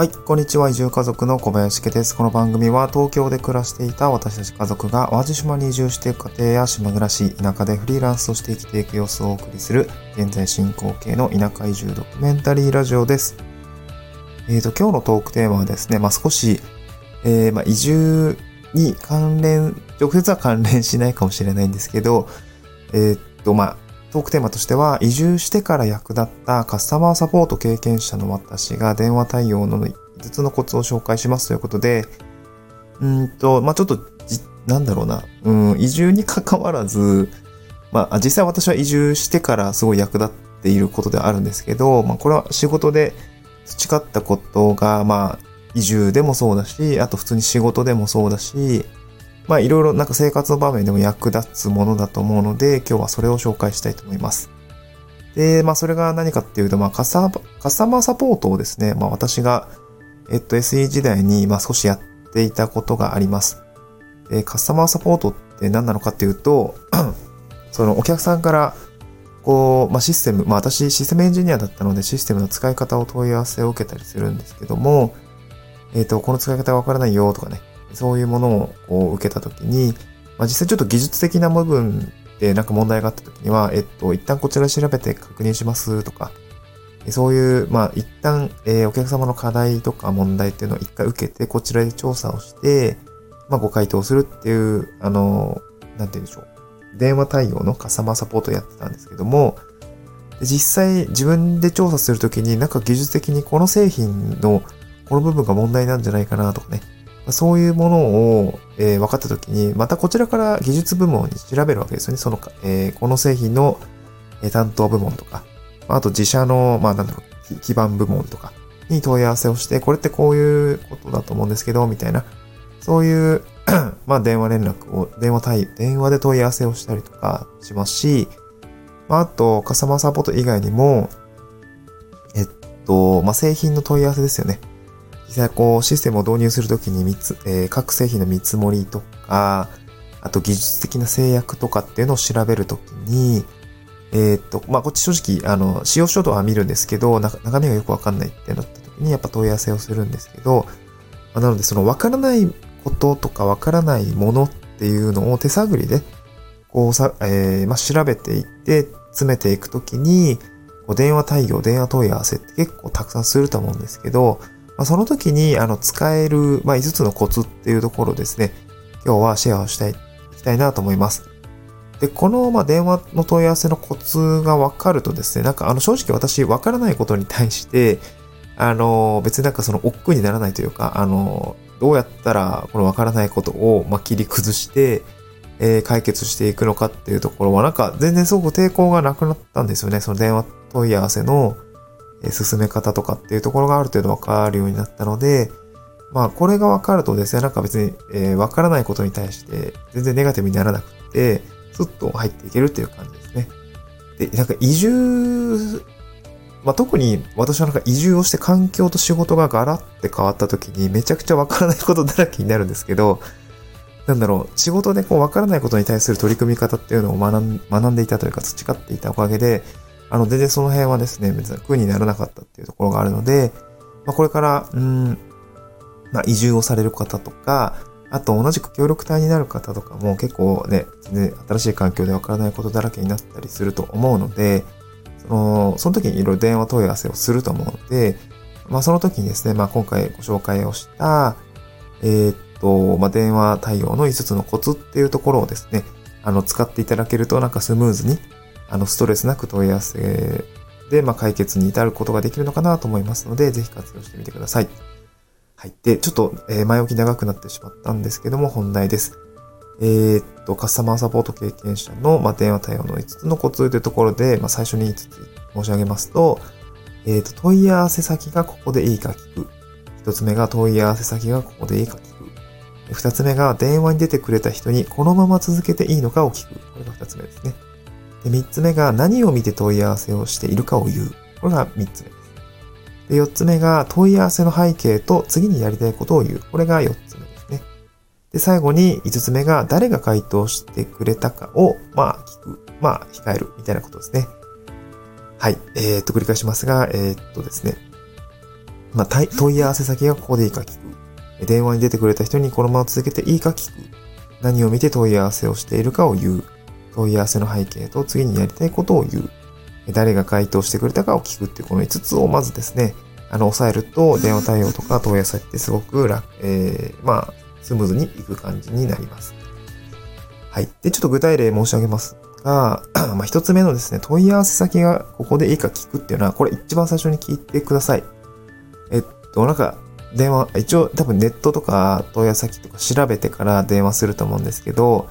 はい、こんにちは。移住家族の小林家です。この番組は東京で暮らしていた私たち家族が淡路島に移住していく家庭や島暮らし、田舎でフリーランスとして生きていく様子をお送りする現在進行形の田舎移住ドキュメンタリーラジオです。えっ、ー、と、今日のトークテーマはですね、まあ、少し、えー、まあ、移住に関連、直接は関連しないかもしれないんですけど、えっ、ー、と、まあ、トークテーマとしては、移住してから役立ったカスタマーサポート経験者の私が電話対応の5つのコツを紹介しますということで、うんと、まあ、ちょっと、なんだろうな、うん、移住に関わらず、まあ、実際私は移住してからすごい役立っていることではあるんですけど、まあ、これは仕事で培ったことが、まあ、移住でもそうだし、あと普通に仕事でもそうだし、まあいろいろなんか生活の場面でも役立つものだと思うので、今日はそれを紹介したいと思います。で、まあそれが何かっていうと、まあカスタカスタマーサポートをですね、まあ私が、えっと SE 時代にまあ少しやっていたことがあります。で、カスタマーサポートって何なのかっていうと、そのお客さんから、こう、まあシステム、まあ私システムエンジニアだったのでシステムの使い方を問い合わせを受けたりするんですけども、えっ、と、この使い方がわからないよとかね、そういうものをこう受けたときに、まあ、実際ちょっと技術的な部分でなんか問題があったときには、えっと、一旦こちら調べて確認しますとか、そういう、まあ、一旦、えー、お客様の課題とか問題っていうのを一回受けて、こちらで調査をして、まあ、ご回答するっていう、あの、なんて言うんでしょう。電話対応のカスタマーサポートやってたんですけども、実際自分で調査するときになんか技術的にこの製品のこの部分が問題なんじゃないかなとかね、そういうものを、えー、分かったときに、またこちらから技術部門に調べるわけですよね。その、えー、この製品の、担当部門とか、あと自社の、まあなんだろう、基盤部門とかに問い合わせをして、これってこういうことだと思うんですけど、みたいな、そういう まあ電話連絡を、電話対、電話で問い合わせをしたりとかしますし、まああと、カスタマーサポート以外にも、えっと、まあ製品の問い合わせですよね。実際こうシステムを導入するときにつ、えー、各製品の見積もりとか、あと技術的な制約とかっていうのを調べるときに、えー、っと、まあ、こっち正直、あの、使用書とは見るんですけど、中身がよくわかんないってなったときに、やっぱ問い合わせをするんですけど、まあ、なので、そのわからないこととかわからないものっていうのを手探りで、こうさ、えー、まあ、調べていって、詰めていくときに、電話対応、電話問い合わせって結構たくさんすると思うんですけど、まあ、その時にあの使える、まあ、5つのコツっていうところですね、今日はシェアをしたい、いきたいなと思います。で、この、ま、電話の問い合わせのコツがわかるとですね、なんかあの正直私わからないことに対して、あの、別になんかその億劫にならないというか、あの、どうやったらこのわからないことを、ま、切り崩して、えー、解決していくのかっていうところは、なんか全然すごく抵抗がなくなったんですよね。その電話問い合わせの、進め方とかっていうところがある程度わかるようになったので、まあこれがわかるとですね、なんか別に、えー、わからないことに対して全然ネガティブにならなくて、スッと入っていけるっていう感じですね。で、なんか移住、まあ特に私はなんか移住をして環境と仕事がガラって変わった時にめちゃくちゃわからないことだらけになるんですけど、なんだろう、仕事でこうわからないことに対する取り組み方っていうのを学ん学んでいたというか培っていたおかげで、あの、全然その辺はですね、別に苦にならなかったっていうところがあるので、まあ、これから、うん、まあ、移住をされる方とか、あと同じく協力隊になる方とかも結構ね、全然新しい環境でわからないことだらけになったりすると思うので、その、その時にいろいろ電話問い合わせをすると思うので、まあその時にですね、まあ今回ご紹介をした、えー、っと、まあ電話対応の5つのコツっていうところをですね、あの、使っていただけるとなんかスムーズにあの、ストレスなく問い合わせで、まあ、解決に至ることができるのかなと思いますので、ぜひ活用してみてください。はい。で、ちょっと、えー、前置き長くなってしまったんですけども、本題です。えー、っと、カスタマーサポート経験者の、まあ、電話対応の5つのコツというところで、まあ、最初に5つ申し上げますと、えー、っと、問い合わせ先がここでいいか聞く。1つ目が問い合わせ先がここでいいか聞く。2つ目が電話に出てくれた人にこのまま続けていいのかを聞く。これが2つ目ですね。で、3つ目が何を見て問い合わせをしているかを言う。これが3つ目です。で、4つ目が問い合わせの背景と次にやりたいことを言う。これが4つ目ですね。で、最後に5つ目が誰が回答してくれたかを、まあ、聞く。まあ、控える。みたいなことですね。はい。えー、っと、繰り返しますが、えー、っとですね。まあ、問い合わせ先がここでいいか聞く。電話に出てくれた人にこのまま続けていいか聞く。何を見て問い合わせをしているかを言う。問い合わせの背景と次にやりたいことを言う。誰が回答してくれたかを聞くっていうこの5つをまずですね、あの、抑えると電話対応とか問い合わせってすごく楽、えー、まあ、スムーズにいく感じになります。はい。で、ちょっと具体例申し上げますが、まあ、一つ目のですね、問い合わせ先がここでいいか聞くっていうのは、これ一番最初に聞いてください。えっと、なんか、電話、一応多分ネットとか問い合わせ先とか調べてから電話すると思うんですけど、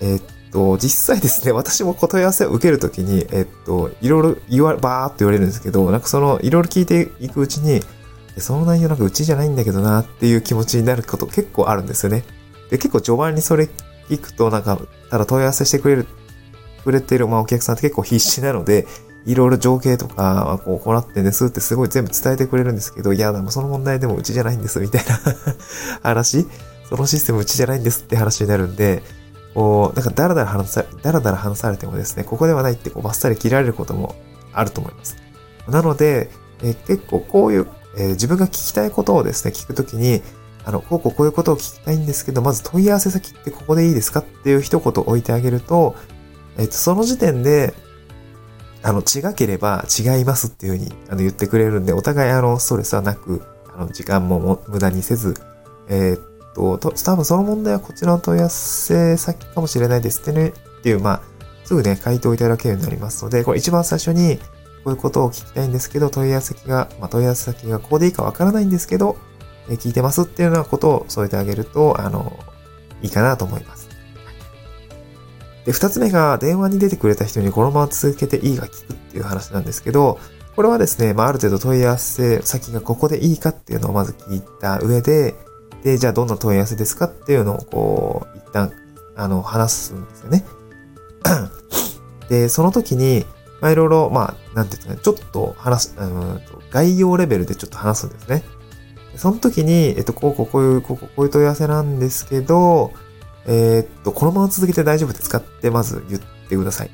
えっと、実際ですね、私も問い合わせを受けるときに、えっと、いろいろ言わ、ばーっと言われるんですけど、なんかその、いろいろ聞いていくうちに、その内容なんかうちじゃないんだけどなっていう気持ちになること結構あるんですよね。で、結構序盤にそれ聞くとなんか、ただ問い合わせしてくれる、くれてる、まあお客さんって結構必死なので、いろいろ情景とか、こう、こうなってんですってすごい全部伝えてくれるんですけど、いや、でもその問題でもうちじゃないんです、みたいな 話、そのシステムうちじゃないんですって話になるんで、こう、なんかダラダラ話さ、ダラダラ話されてもですね、ここではないってこうバッサリ切られることもあると思います。なので、え結構こういう、えー、自分が聞きたいことをですね、聞くときに、あの、こうこうこういうことを聞きたいんですけど、まず問い合わせ先ってここでいいですかっていう一言置いてあげると、えっ、と、その時点で、あの、違ければ違いますっていうふうにあの言ってくれるんで、お互いあの、ストレスはなく、あの、時間も無駄にせず、えー、と、と、多分その問題はこちらの問い合わせ先かもしれないですってね、っていう、まあ、すぐね、回答いただけるようになりますので、これ一番最初に、こういうことを聞きたいんですけど、問い合わせ先が、まあ、問い合わせ先がここでいいかわからないんですけど、え聞いてますっていうようなことを添えてあげると、あの、いいかなと思います。で、二つ目が電話に出てくれた人にこのまま続けていいが聞くっていう話なんですけど、これはですね、まあ、ある程度問い合わせ先がここでいいかっていうのをまず聞いた上で、で、じゃあどんな問い合わせですかっていうのをこう、一旦、あの、話すんですよね。で、その時に、まあ、いろいろ、まあ、なんていうんですかね、ちょっと話す、うんと、概要レベルでちょっと話すんですね。その時に、えっと、こう、こう、こういう、こう、こういう問い合わせなんですけど、えー、っと、このまま続けて大丈夫ですかってまず言ってください。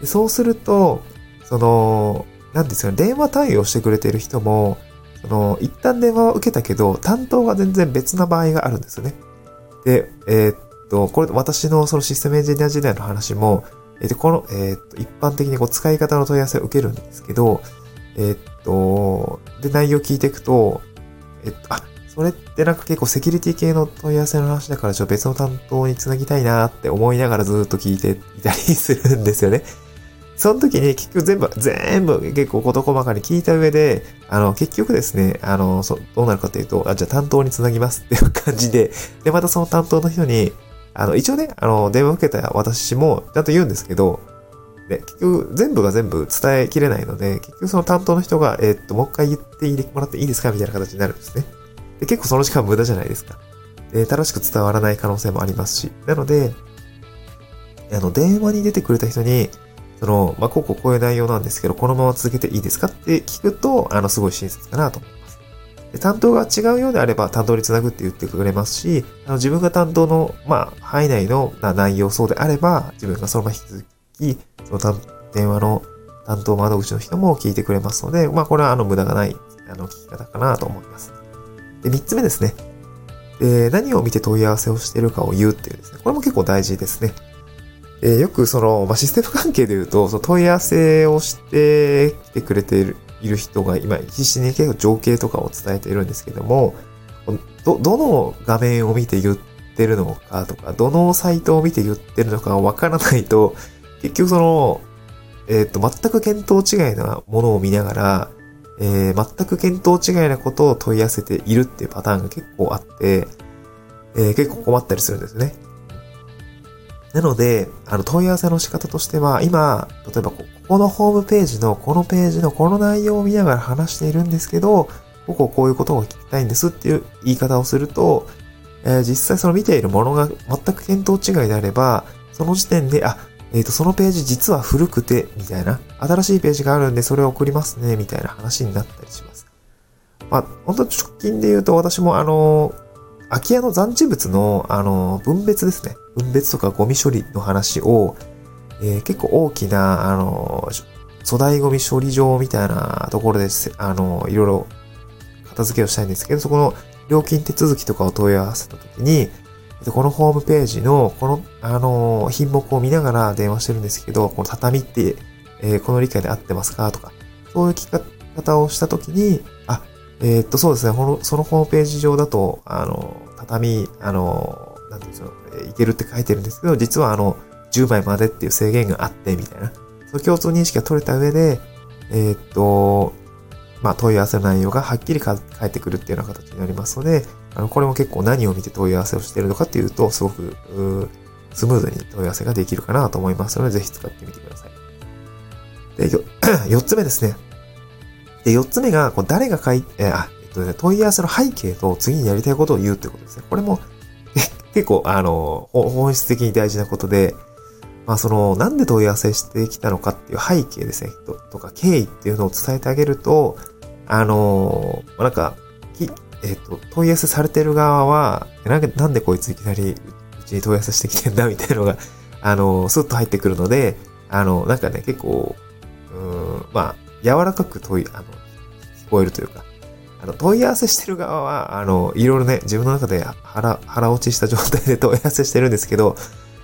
でそうすると、その、なんですかね、電話対応してくれている人も、その、一旦電話を受けたけど、担当が全然別な場合があるんですよね。で、えー、っと、これ、私のそのシステムエンジニア時代の話も、えー、っと、この、えっと、一般的にこう使い方の問い合わせを受けるんですけど、えっと、で、内容を聞いていくと、えっと、あ、それってなんか結構セキュリティ系の問い合わせの話だからちょっと別の担当につなぎたいなって思いながらずっと聞いていたりするんですよね。その時に結局全部、全部結構事細かに聞いた上で、あの、結局ですね、あの、そどうなるかというと、あ、じゃあ担当につなぎますっていう感じで、で、またその担当の人に、あの、一応ね、あの、電話を受けた私もちゃんと言うんですけど、で、結局全部が全部伝えきれないので、結局その担当の人が、えー、っと、もう一回言ってもらっていいですかみたいな形になるんですね。で、結構その時間無駄じゃないですか。で、正しく伝わらない可能性もありますし。なので、あの、電話に出てくれた人に、その、まあ、こうこうこういう内容なんですけど、このまま続けていいですかって聞くと、あの、すごい親切かなと思います。で担当が違うようであれば、担当につなぐって言ってくれますし、あの自分が担当の、まあ、範囲内の内容そうであれば、自分がそのまま引き続き、その電話の担当窓口の人も聞いてくれますので、まあ、これはあの、無駄がない、あの、聞き方かなと思います。で、三つ目ですね。で、何を見て問い合わせをしているかを言うっていうですね。これも結構大事ですね。えよくその、まあ、システム関係で言うと、その問い合わせをしてきてくれているいる人が今必死に結構情景とかを伝えているんですけども、ど、どの画面を見て言ってるのかとか、どのサイトを見て言ってるのかわからないと、結局その、えっ、ー、と、全く見当違いなものを見ながら、えー、全く見当違いなことを問い合わせているっていうパターンが結構あって、えー、結構困ったりするんですね。なので、あの問い合わせの仕方としては、今、例えばここのホームページのこのページのこの内容を見ながら話しているんですけど、こここういうことを聞きたいんですっていう言い方をすると、えー、実際その見ているものが全く見当違いであれば、その時点で、あ、えっ、ー、と、そのページ実は古くて、みたいな、新しいページがあるんでそれを送りますね、みたいな話になったりします。まあ、本当直近で言うと私もあの、空き家の残地物の、あの、分別ですね。分別とかゴミ処理の話を、えー、結構大きな、あの、粗大ゴミ処理場みたいなところです。あの、いろいろ片付けをしたいんですけど、そこの料金手続きとかを問い合わせたときに、このホームページの、この、あの、品目を見ながら電話してるんですけど、この畳って、えー、この理解で合ってますかとか、そういう聞き方をしたときに、あ、えー、っと、そうですね、この、そのホームページ上だと、あの、畳、あの、なんていうんですか、いけるって書いてるんですけど、実はあの、10枚までっていう制限があって、みたいな。その共通認識が取れた上で、えー、っと、まあ、問い合わせの内容がはっきり返ってくるっていうような形になりますので、あの、これも結構何を見て問い合わせをしているのかっていうと、すごく、スムーズに問い合わせができるかなと思いますので、ぜひ使ってみてください。で、4 つ目ですね。で、4つ目が、こう誰が書いて、あ、えっとね、問い合わせの背景と次にやりたいことを言うってことですね。これも、結構、あの、本質的に大事なことで、まあその、なんで問い合わせしてきたのかっていう背景ですね、ととか経緯っていうのを伝えてあげると、あの、なんか、き、えっ、ー、と、問い合わせされてる側は、なん、なんでこいついきなりうちに問い合わせしてきてんだみたいなのが、あの、スッと入ってくるので、あの、なんかね、結構、うん、まあ、柔らかく問い、あの、聞こえるというか、あの、問い合わせしてる側は、あの、いろいろね、自分の中で腹、腹落ちした状態で 問い合わせしてるんですけど、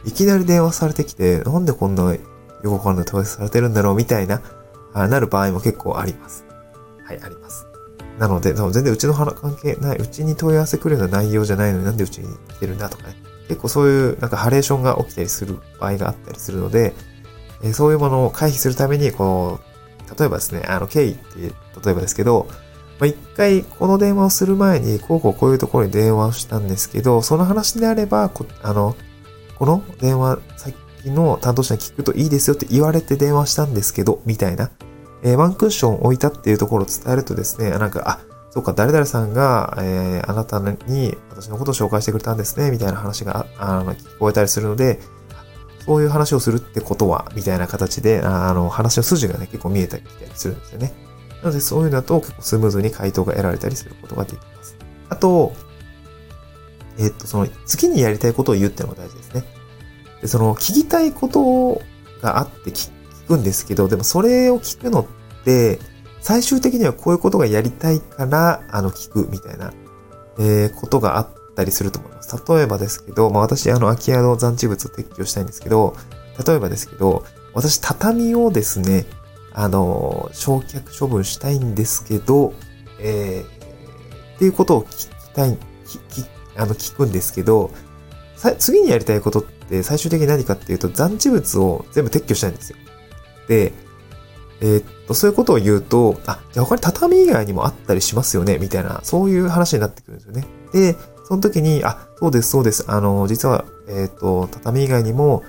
いきなり電話されてきて、なんでこんなよくわかんない問い合わせされてるんだろうみたいな、あなる場合も結構あります。はい、あります。なので、全然うちの関係ない、うちに問い合わせ来るような内容じゃないのになんでうちに来てるんだとかね。結構そういうなんかハレーションが起きたりする場合があったりするので、えそういうものを回避するために、こう、例えばですね、あの、経緯って、例えばですけど、まあ、一回この電話をする前に、こうこうこういうところに電話をしたんですけど、その話であれば、こあの、この電話先の担当者に聞くといいですよって言われて電話したんですけど、みたいな。えー、ワンクッション置いたっていうところを伝えるとですね、なんか、あ、そうか、誰々さんが、えー、あなたに私のことを紹介してくれたんですね、みたいな話が、あの、聞こえたりするので、そういう話をするってことは、みたいな形で、あの、話の筋がね、結構見えてきたりするんですよね。なので、そういうのだと結構スムーズに回答が得られたりすることができます。あと、えっと、その、次にやりたいことを言うっていうのが大事ですね。で、その、聞きたいことがあって聞くんですけど、でもそれを聞くのって、最終的にはこういうことがやりたいから、あの、聞くみたいな、えー、ことがあったりすると思います。例えばですけど、まあ私、あの、空き家の残地物を撤去したいんですけど、例えばですけど、私、畳をですね、あの、焼却処分したいんですけど、えー、っていうことを聞きたい、聞、あの、聞くんですけど、次にやりたいことって最終的に何かっていうと残地物を全部撤去したいんですよ。で、えー、っと、そういうことを言うと、あ、じゃあ他に畳以外にもあったりしますよねみたいな、そういう話になってくるんですよね。で、その時に、あ、そうです、そうです。あの、実は、えー、っと、畳以外にも、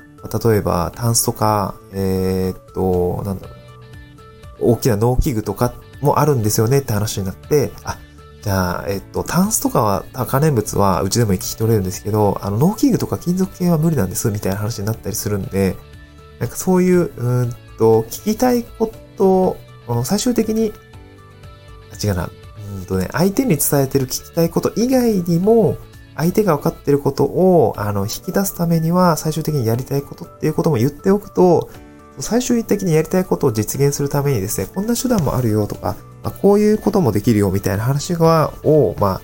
例えば、タンスとか、えー、っと、なんだろう、大きな農機具とかもあるんですよねって話になって、あ、じゃあ、えっと、タンスとかは、可燃物はうちでも聞き取れるんですけど、あの、農機具とか金属系は無理なんです、みたいな話になったりするんで、なんかそういう、うんと、聞きたいことを、最終的に、あ、違うな、うんとね、相手に伝えてる聞きたいこと以外にも、相手が分かってることを、あの、引き出すためには、最終的にやりたいことっていうことも言っておくと、最終的にやりたいことを実現するためにですね、こんな手段もあるよとか、まあ、こういうこともできるよみたいな話が、を、まあ、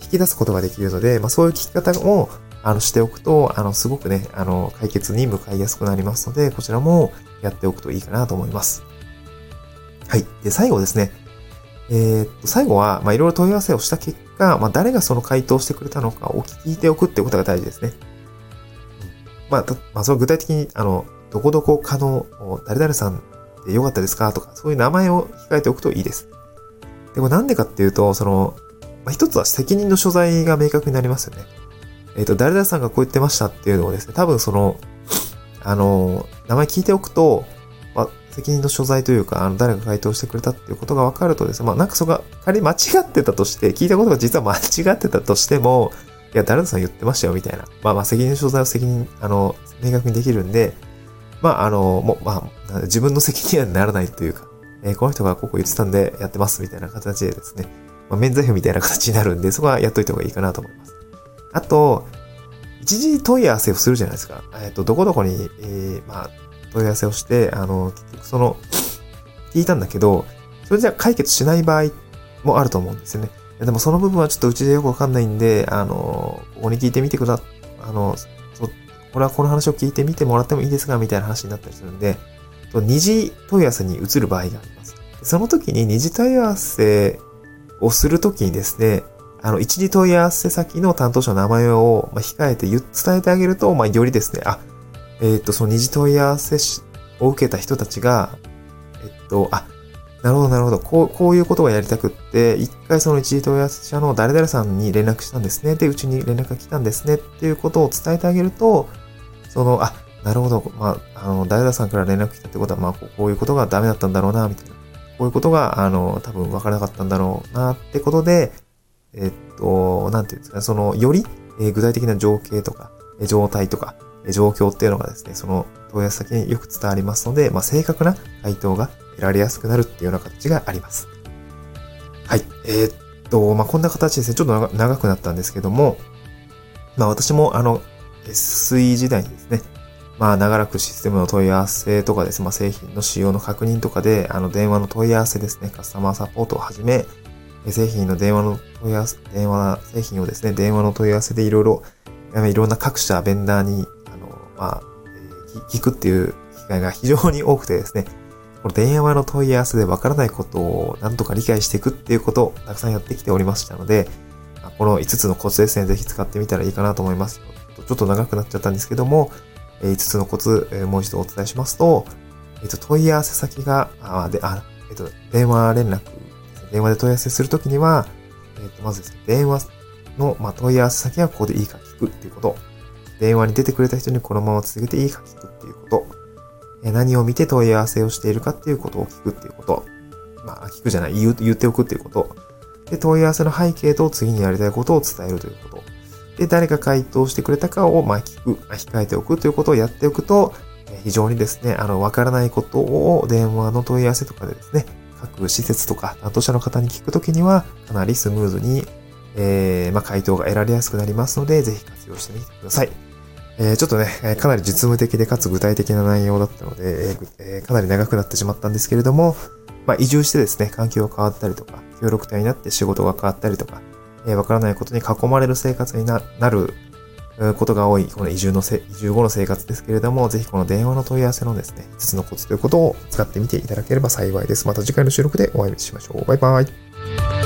引き出すことができるので、まあ、そういう聞き方を、あの、しておくと、あの、すごくね、あの、解決に向かいやすくなりますので、こちらもやっておくといいかなと思います。はい。で、最後ですね。えー、っと、最後は、まあ、いろいろ問い合わせをした結果、まあ、誰がその回答してくれたのかを聞いておくってことが大事ですね。まあ、まあ、それ具体的に、あの、どこどこかの、誰々さんでよかったですか？とか、そういう名前を控えておくといいです。でもなんでかっていうと、その、まあ、一つは責任の所在が明確になりますよね。えっ、ー、と、誰々さんがこう言ってましたっていうのをですね、多分その、あの、名前聞いておくと、まあ、責任の所在というか、あの、誰が回答してくれたっていうことが分かるとですね、まあ、なんかそこが仮に間違ってたとして、聞いたことが実は間違ってたとしても、いや、誰々さん言ってましたよ、みたいな。まあまあ、責任の所在を責任、あの、明確にできるんで、まあ、あの、もう、まあ、自分の責任にならないというか、えー、この人がここ言ってたんでやってますみたいな形でですね、まあ、免罪符みたいな形になるんで、そこはやっといた方がいいかなと思います。あと、一時問い合わせをするじゃないですか。えっ、ー、と、どこどこに、えー、まあ、問い合わせをして、あの、結局その、聞いたんだけど、それじゃ解決しない場合もあると思うんですよね。でもその部分はちょっとうちでよくわかんないんで、あの、ここに聞いてみてくだ、あの、そこれはこの話を聞いてみてもらってもいいですかみたいな話になったりするんで、二次問い合わせに移る場合があります。その時に二次問い合わせをするときにですね、あの、一次問い合わせ先の担当者の名前を、控えて伝えてあげると、まあ、よりですね、あ、えっ、と、その二次問い合わせを受けた人たちが、えっと、あ、なるほど、なるほど。こう、こういうことがやりたくって、一回その一時問い合わせ者の誰々さんに連絡したんですね。で、うちに連絡が来たんですね。っていうことを伝えてあげると、その、あ、なるほど。まあ、あの、誰々さんから連絡来たってことは、まあ、こういうことがダメだったんだろうな、みたいな。こういうことが、あの、多分分からなかったんだろうな、ってことで、えっと、なんていうんですかね、その、より、え具体的な情景とか、状態とか、状況っていうのがですね、その問い合わせ先によく伝わりますので、まあ、正確な回答が得られやすくなるっていうような形があります。はい。えー、っと、まあ、こんな形ですね。ちょっと長くなったんですけども、まあ、私もあの、SE 時代にですね、まあ、長らくシステムの問い合わせとかですね、まあ、製品の使用の確認とかで、あの、電話の問い合わせですね、カスタマーサポートをはじめ、製品の電話の問い合わせ、電話、製品をですね、電話の問い合わせでいろいろ、いろんな各社、ベンダーに、まあ、聞くっていう機会が非常に多くてですね、この電話の問い合わせでわからないことをなんとか理解していくっていうことをたくさんやってきておりましたので、この5つのコツですね、ぜひ使ってみたらいいかなと思います。ちょっと長くなっちゃったんですけども、5つのコツ、もう一度お伝えしますと、えっと、問い合わせ先が、あ、で、あ、えっと、電話連絡、電話で問い合わせするときには、えっと、まずですね、電話の、まあ、問い合わせ先はここでいいか聞くっていうこと。電話に出てくれた人にこのまま続けていいか聞くっていうこと。何を見て問い合わせをしているかっていうことを聞くっていうこと。まあ、聞くじゃない、言う、言っておくっていうこと。で、問い合わせの背景と次にやりたいことを伝えるということ。で、誰が回答してくれたかを、まあ、聞く、控えておくということをやっておくと、非常にですね、あの、わからないことを電話の問い合わせとかでですね、各施設とか担当者の方に聞くときには、かなりスムーズに、えー、まあ、回答が得られやすくなりますので、ぜひ活用してみてください。えー、ちょっとね、かなり実務的でかつ具体的な内容だったので、えー、かなり長くなってしまったんですけれども、まあ、移住してですね、環境が変わったりとか、協力隊になって仕事が変わったりとか、えー、わからないことに囲まれる生活になることが多い、この移住のせ、移住後の生活ですけれども、ぜひこの電話の問い合わせのですね、5つのコツということを使ってみていただければ幸いです。また次回の収録でお会いしましょう。バイバイ。